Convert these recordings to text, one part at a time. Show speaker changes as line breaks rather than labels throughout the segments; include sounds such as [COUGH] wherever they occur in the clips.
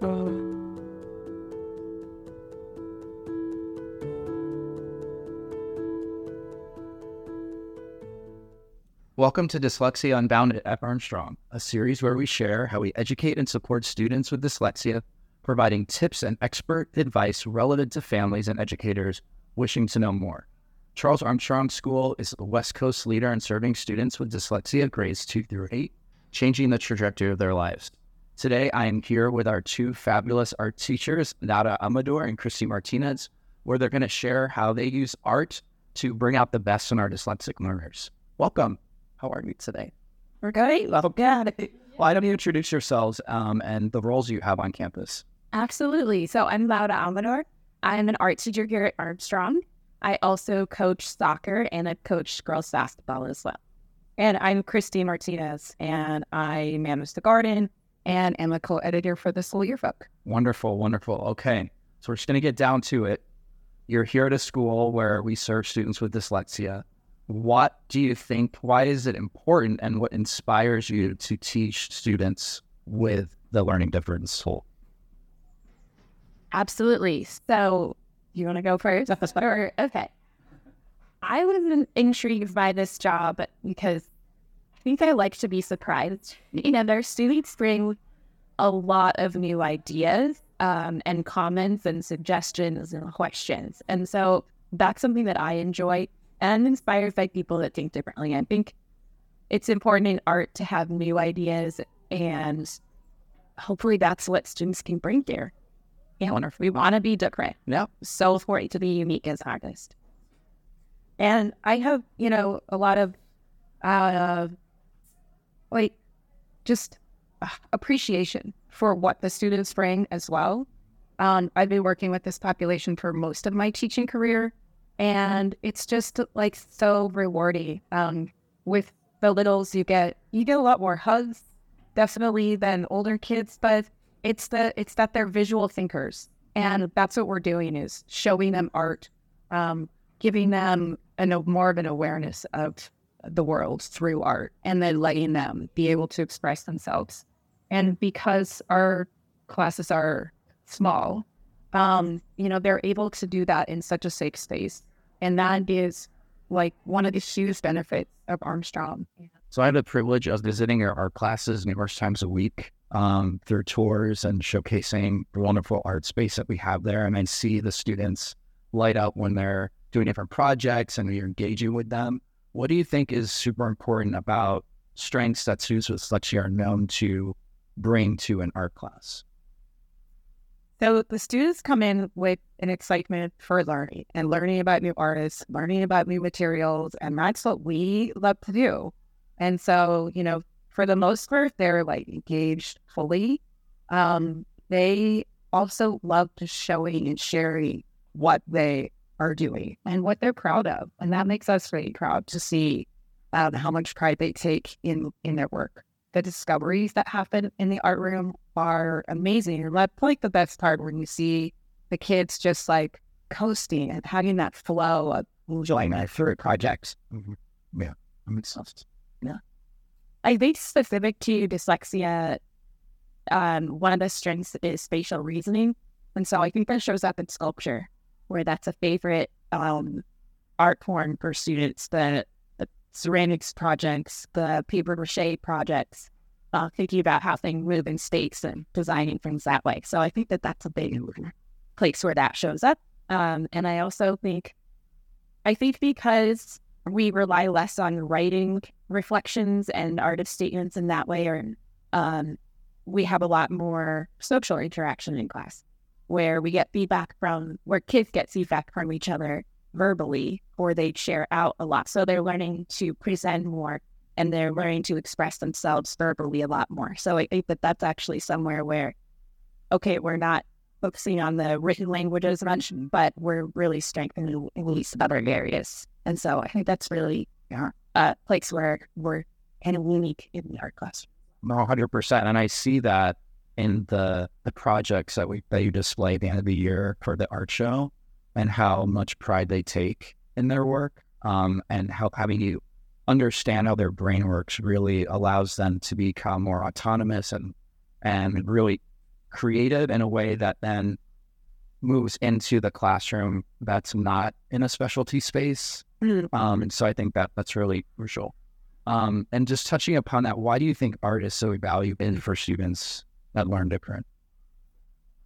Welcome to Dyslexia Unbounded at Armstrong, a series where we share how we educate and support students with dyslexia, providing tips and expert advice relevant to families and educators wishing to know more. Charles Armstrong School is the West Coast leader in serving students with dyslexia grades 2 through 8, changing the trajectory of their lives. Today, I am here with our two fabulous art teachers, Nata Amador and Christie Martinez, where they're going to share how they use art to bring out the best in our dyslexic learners. Welcome. How are you today?
We're good. Well, [LAUGHS] good.
Why don't you introduce yourselves um, and the roles you have on campus?
Absolutely. So I'm Laura Amador. I'm an art teacher here at Armstrong. I also coach soccer and I coach girls basketball as well. And I'm Christie Martinez, and I manage the garden and am a co-editor for the Soul Yearbook.
Wonderful, wonderful. Okay, so we're just going to get down to it. You're here at a school where we serve students with dyslexia what do you think? Why is it important, and what inspires you to teach students with the learning difference?
Absolutely. So, you want to go first? [LAUGHS] or, okay. I was intrigued by this job because think I like to be surprised. You know, their students bring a lot of new ideas um, and comments and suggestions and questions. And so that's something that I enjoy and inspired by people that think differently. I think it's important in art to have new ideas, and hopefully that's what students can bring here. You know, if we want to be different,
yeah,
so important to be unique as artist. And I have, you know, a lot of, uh, like, just uh, appreciation for what the students bring as well. Um, I've been working with this population for most of my teaching career, and it's just like so rewarding. Um, with the littles, you get you get a lot more hugs, definitely than older kids, but it's the it's that they're visual thinkers, and that's what we're doing is showing them art, um, giving them a more of an awareness of the world through art, and then letting them be able to express themselves. And because our classes are small, um, you know, they're able to do that in such a safe space. And that is like one of the huge benefits of Armstrong.
So I have the privilege of visiting our, our classes numerous times a week um, through tours and showcasing the wonderful art space that we have there. And I see the students light up when they're doing different projects and you're engaging with them. What do you think is super important about strengths that students with dyslexia are known to bring to an art class?
So the students come in with an excitement for learning and learning about new artists, learning about new materials, and that's what we love to do. And so, you know, for the most part, they're like engaged fully. Um, they also love to showing and sharing what they are doing and what they're proud of, and that makes us really proud to see um, how much pride they take in in their work the discoveries that happen in the art room are amazing. And that's like the best part when you see the kids just like coasting and having that flow of enjoying their through projects.
Mm-hmm. Yeah, makes sense.
Yeah. I think specific to dyslexia, um, one of the strengths is spatial reasoning. And so I think that shows up in sculpture, where that's a favorite um, art form for students the ceramics projects, the paper mache projects, uh, thinking about how things move in space and designing things that way. So I think that that's a big place where that shows up. Um, and I also think, I think because we rely less on writing reflections and artist statements in that way, or um, we have a lot more social interaction in class where we get feedback from, where kids get feedback from each other verbally or they share out a lot. So they're learning to present more and they're learning to express themselves verbally a lot more. So I think that that's actually somewhere where, okay, we're not focusing on the written language as much, mm-hmm. but we're really strengthening at least other areas. And so I think that's really yeah. a place where we're kind of unique in the art class.
No, hundred percent. And I see that in the the projects that we that you display at the end of the year for the art show and how much pride they take in their work um, and how having you understand how their brain works really allows them to become more autonomous and and really creative in a way that then moves into the classroom that's not in a specialty space.
Mm.
Um, and so I think that that's really crucial. Um, and just touching upon that, why do you think art is so valuable for students that learn different?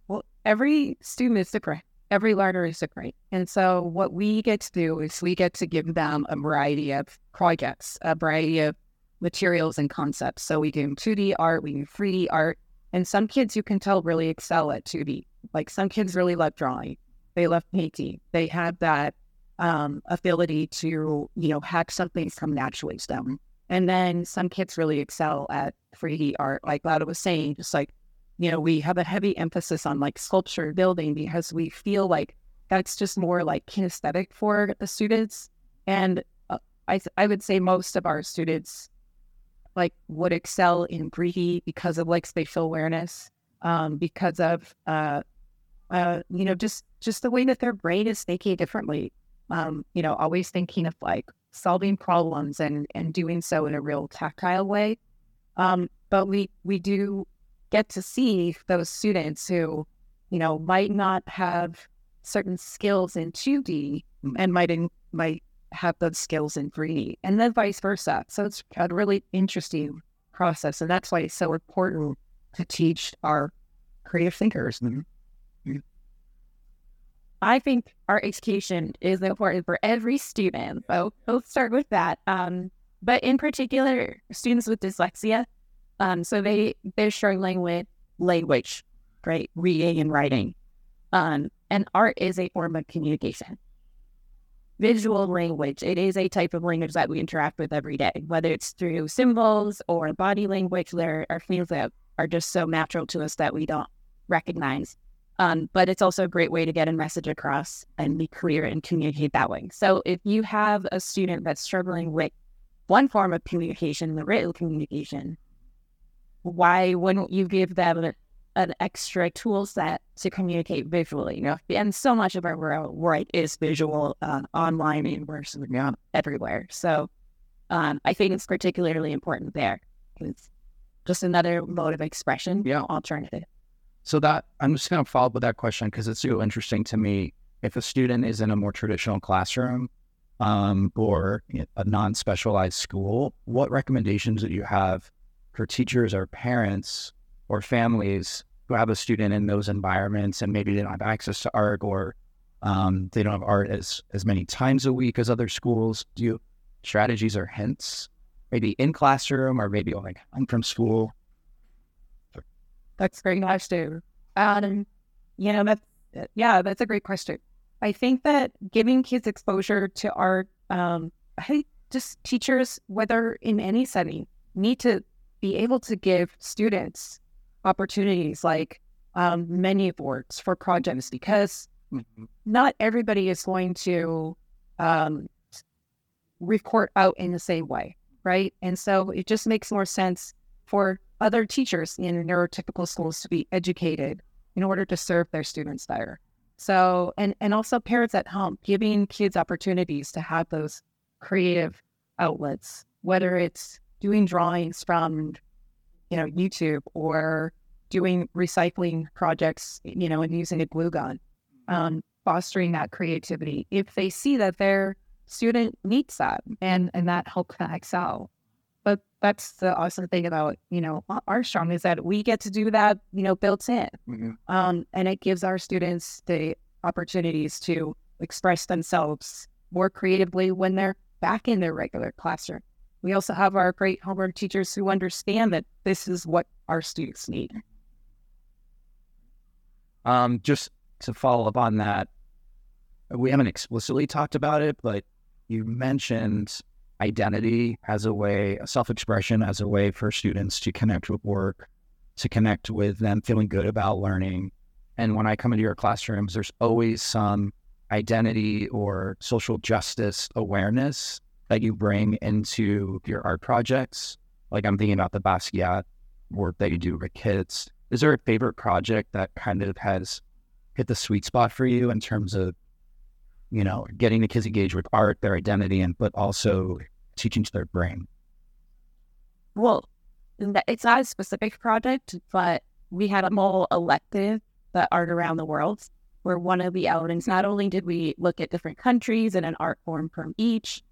Well, every student is different. Every learner is different. And so what we get to do is we get to give them a variety of projects, a variety of materials and concepts. So we do 2D art, we do 3D art. And some kids you can tell really excel at 2D. Like some kids really love drawing. They love painting. They have that um, ability to, you know, have something come naturally to them. And then some kids really excel at 3D art, like Lada was saying, just like, you know, we have a heavy emphasis on like sculpture building because we feel like that's just more like kinesthetic for the students. And uh, I, I would say most of our students like would excel in 3D because of like spatial awareness, um, because of, uh, uh, you know, just, just the way that their brain is thinking differently. Um, you know, always thinking of like solving problems and and doing so in a real tactile way. Um, but we we do get to see those students who, you know, might not have certain skills in 2D and might in, might have those skills in 3D, and then vice versa. So it's a really interesting process, and that's why it's so important to teach our creative thinkers. I think art education is important for every student. So we'll start with that. Um, but in particular, students with dyslexia, um, so they they're struggling with language, right, reading and writing, um, and art is a form of communication. Visual language, it is a type of language that we interact with every day, whether it's through symbols or body language. There are things that are just so natural to us that we don't recognize. Um, but it's also a great way to get a message across and be clear and communicate that way. So if you have a student that's struggling with one form of communication, the written communication, why wouldn't you give them an extra tool set to communicate visually? You know, and so much of our world is visual, uh, online and we're yeah. everywhere. So um, I think it's particularly important there. It's just another mode of expression,
yeah.
alternative.
So that I'm just going to follow up with that question because it's so interesting to me. If a student is in a more traditional classroom um, or a non-specialized school, what recommendations do you have for teachers or parents or families who have a student in those environments and maybe they don't have access to art or um, they don't have art as as many times a week as other schools? Do you strategies or hints maybe in classroom or maybe like I'm from school
that's very nice too. Um, you know, that's yeah, that's a great question. I think that giving kids exposure to art, um, I think just teachers, whether in any setting, need to be able to give students opportunities like um, many boards for projects because mm-hmm. not everybody is going to um, report out in the same way, right? And so it just makes more sense for other teachers in neurotypical schools to be educated in order to serve their students better. So, and, and also parents at home, giving kids opportunities to have those creative outlets, whether it's doing drawings from, you know, YouTube or doing recycling projects, you know, and using a glue gun, um, fostering that creativity. If they see that their student needs that and, and that helps them excel, that's the awesome thing about you know Armstrong is that we get to do that you know built in, mm-hmm. um, and it gives our students the opportunities to express themselves more creatively when they're back in their regular classroom. We also have our great homework teachers who understand that this is what our students need.
Um, just to follow up on that, we haven't explicitly talked about it, but you mentioned identity as a way, self expression as a way for students to connect with work, to connect with them feeling good about learning. And when I come into your classrooms, there's always some identity or social justice awareness that you bring into your art projects. Like I'm thinking about the Basquiat work that you do with kids. Is there a favorite project that kind of has hit the sweet spot for you in terms of you know, getting the kids engaged with art, their identity, and but also teaching to their brain?
Well, it's not a specific project, but we had a whole elective that art around the world where one of the outings, not only did we look at different countries and an art form from each,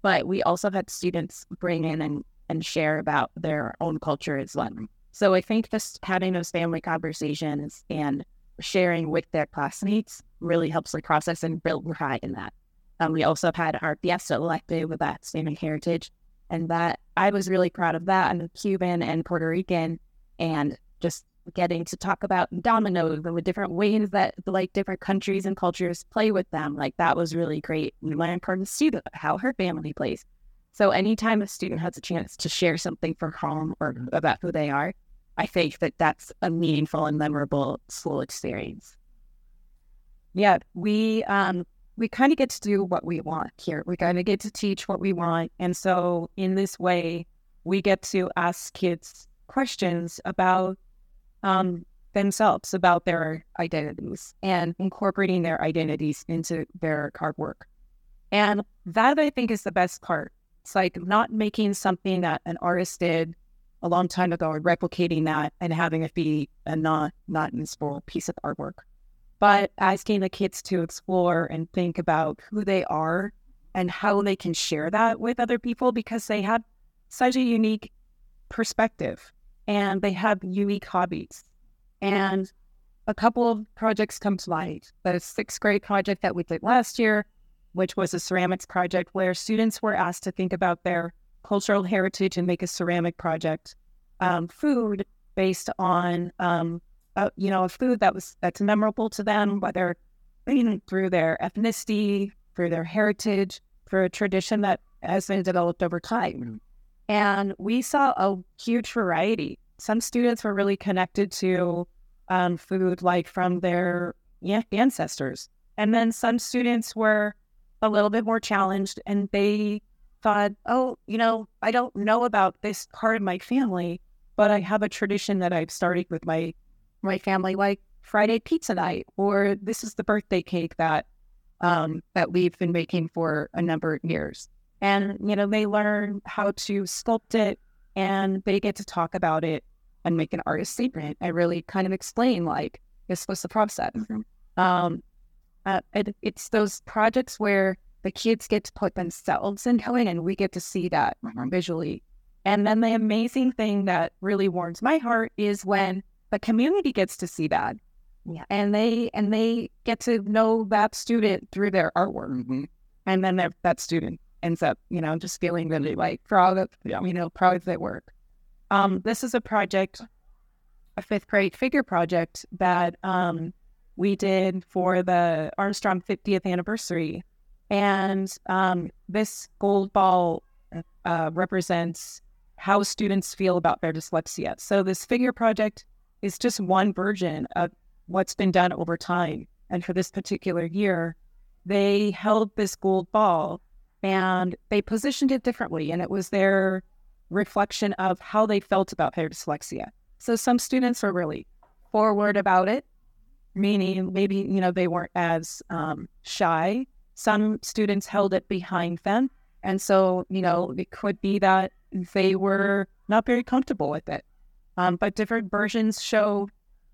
but we also had students bring in and, and share about their own culture as well. So I think just having those family conversations and sharing with their classmates really helps the process and build pride in that. Um, we also had our Fiesta elective with that Hispanic heritage, and that I was really proud of that. I'm Cuban and Puerto Rican, and just getting to talk about dominoes and the different ways that like different countries and cultures play with them. Like that was really great. We learned from the student how her family plays. So anytime a student has a chance to share something from home or about who they are, I think that that's a meaningful and memorable school experience. Yeah, we um we kind of get to do what we want here. We kind of get to teach what we want, and so in this way, we get to ask kids questions about um, themselves, about their identities, and incorporating their identities into their artwork. And that I think is the best part. It's like not making something that an artist did a long time ago and replicating that and having it be a not not useful piece of artwork. But asking the kids to explore and think about who they are and how they can share that with other people because they have such a unique perspective and they have unique hobbies. And a couple of projects come to mind. The sixth grade project that we did last year, which was a ceramics project where students were asked to think about their cultural heritage and make a ceramic project, um, food based on um, uh, you know a food that was that's memorable to them, whether you [CLEARS THROAT] know, through their ethnicity, through their heritage, through a tradition that has been developed over time. And we saw a huge variety. Some students were really connected to um, food like from their ancestors, and then some students were a little bit more challenged and they thought, oh, you know, I don't know about this part of my family, but I have a tradition that I've started with my my family, like Friday pizza night, or this is the birthday cake that um, that we've been making for a number of years. And you know, they learn how to sculpt it, and they get to talk about it and make an artist statement. I really kind of explain like this was the process. Mm-hmm. Um, uh, it, it's those projects where the kids get to put themselves into it and we get to see that mm-hmm. visually. And then the amazing thing that really warms my heart is when the community gets to see that. Yeah. And they and they get to know that student through their artwork. Mm-hmm. And then that, that student ends up, you know, just feeling really like proud of, yeah. you know, proud of their work. Um, this is a project, a fifth grade figure project that um, we did for the Armstrong 50th anniversary. And um, this gold ball uh, represents how students feel about their dyslexia. So this figure project is just one version of what's been done over time. And for this particular year, they held this gold ball and they positioned it differently. And it was their reflection of how they felt about their dyslexia. So some students were really forward about it, meaning maybe, you know, they weren't as um, shy some students held it behind them. And so, you know, it could be that they were not very comfortable with it. Um, but different versions show,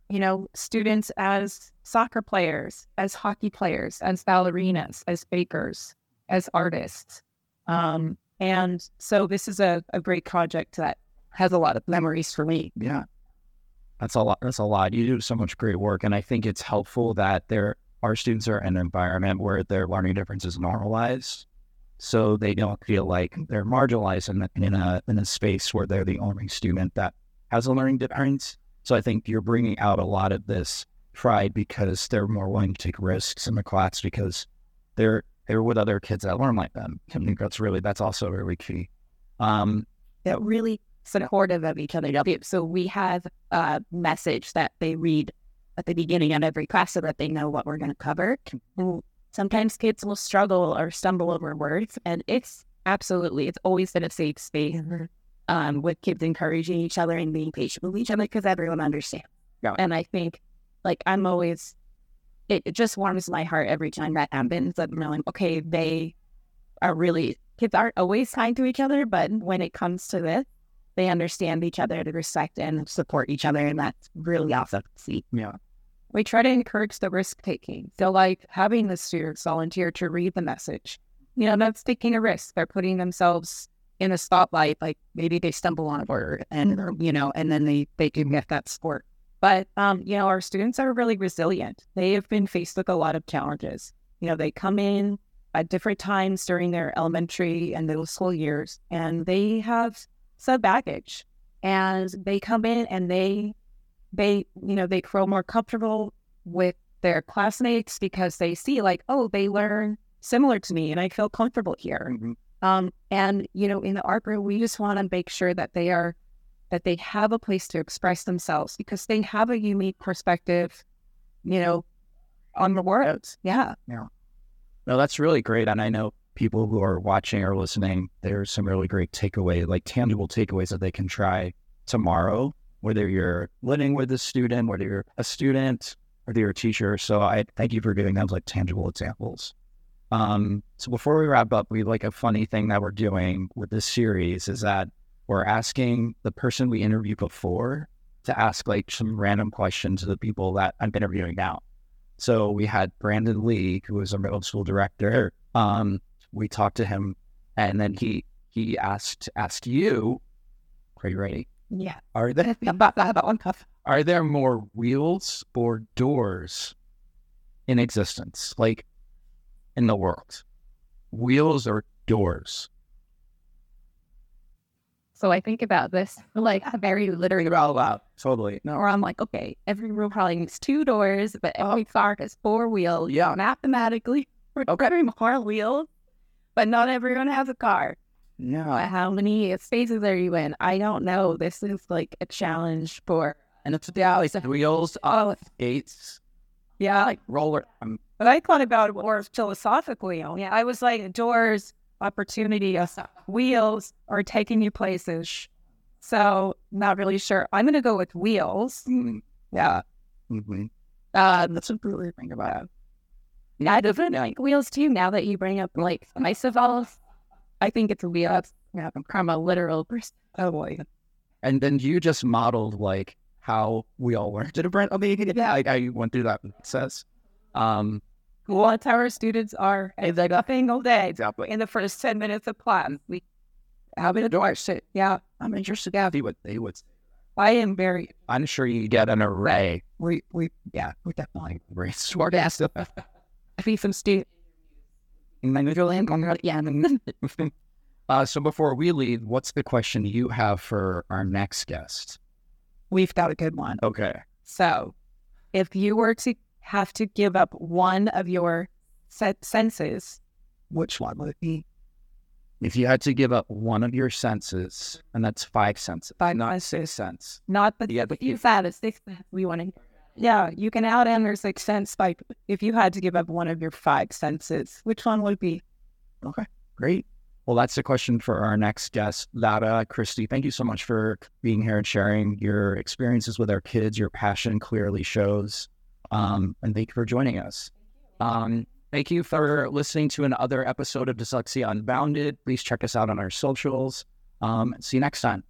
you know, students as soccer players, as hockey players, as ballerinas, as bakers, as artists. Um, and so this is a, a great project that has a lot of memories for me.
Yeah. That's a lot. That's a lot. You do so much great work. And I think it's helpful that there our students are in an environment where their learning difference is normalized, so they don't feel like they're marginalized in, in a in a space where they're the only student that has a learning difference. So I think you're bringing out a lot of this pride because they're more willing to take risks in the class because they're they're with other kids that learn like them. I think that's really that's also really key. Um,
that really supportive of each other. So we have a message that they read at the beginning of every class so that they know what we're going to cover. Sometimes kids will struggle or stumble over words, and it's absolutely, it's always been a safe space um, with kids encouraging each other and being patient with each other because everyone understands. Yeah. And I think, like, I'm always, it, it just warms my heart every time that happens that like okay, they are really, kids aren't always kind to each other, but when it comes to this, they understand each other, they respect and support each other, and that's really awesome to see.
Yeah.
We try to encourage the risk taking. So, like having the students volunteer to read the message, you know, that's taking a risk. They're putting themselves in a spotlight. Like maybe they stumble on a word, and you know, and then they they can get that support. But um, you know, our students are really resilient. They have been faced with a lot of challenges. You know, they come in at different times during their elementary and middle school years, and they have some baggage. And they come in and they they you know they grow more comfortable with their classmates because they see like oh they learn similar to me and I feel comfortable here.
Mhm.
Um, and you know in the art group we just want to make sure that they are that they have a place to express themselves because they have a unique perspective, you know, on the world. Yeah. Yeah.
No, that's really great. And I know people who are watching or listening, there's some really great takeaway, like tangible takeaways that they can try tomorrow, whether you're living with a student, whether you're a student, whether you're a teacher. So I thank you for giving them like tangible examples. Um, so before we wrap up, we like a funny thing that we're doing with this series is that we're asking the person we interviewed before to ask like some random questions to the people that I'm interviewing now. So we had Brandon Lee, who was a middle school director. Um, we talked to him, and then he he asked asked you, "Are you ready?
Yeah.
Are there [LAUGHS] are there more wheels or doors in existence, like in the world? Wheels or doors?
So I think about this like a very literally.
All about totally. No,
Or I'm like, okay, every room probably needs two doors, but every car has four wheels.
Yeah.
Mathematically, we're every more wheels, but not everyone has a car.
no.
But how many spaces are you in? I don't know. This is like a challenge for.
And it's yeah, it's wheels,
Oh,
gates,
yeah.
like roller. Um,
But I thought about it more philosophically. Yeah, I was like doors, opportunity, wheels are taking you places. So not really sure. I'm gonna go with wheels.
mm,
Yeah.
mhm.
Uh, that's a really think about it. Yeah, I don't like wheels too. Now that you bring up like bicycles, I think it's wheels. Yeah, I'm a literal person. Oh boy.
And then you just modeled like how we all learned to print. I mean, yeah, like I went through that process. Um,
What our students are
It's like-
a single day
exactly.
in the first ten minutes of class. We have door sit. Yeah,
I'm interested to see what they would. say.
I am very.
I'm sure you get an array.
We we yeah we definitely.
Very [LAUGHS] smart ass. [LAUGHS]
I think some students. Yeah. [LAUGHS]
uh, so before we leave, what's the question you have for our next guest?
We've got a good one.
Okay.
So, if you were to have to give up one of your senses, which one would it be?
If you had to give up one of your senses, and that's five senses,
Five
not
senses.
six sense.
Not the
Yeah, but
you said a sixth. We want to. Yeah, you can add in your sixth sense by if you had to give up one of your five senses, which one would it be?
Okay, great. Well, that's the question for our next guest, Lada Christie. Thank you so much for being here and sharing your experiences with our kids. Your passion clearly shows. Um, and thank you for joining us. Um, thank you for listening to another episode of Dyslexia Unbounded. Please check us out on our socials. Um, see you next time.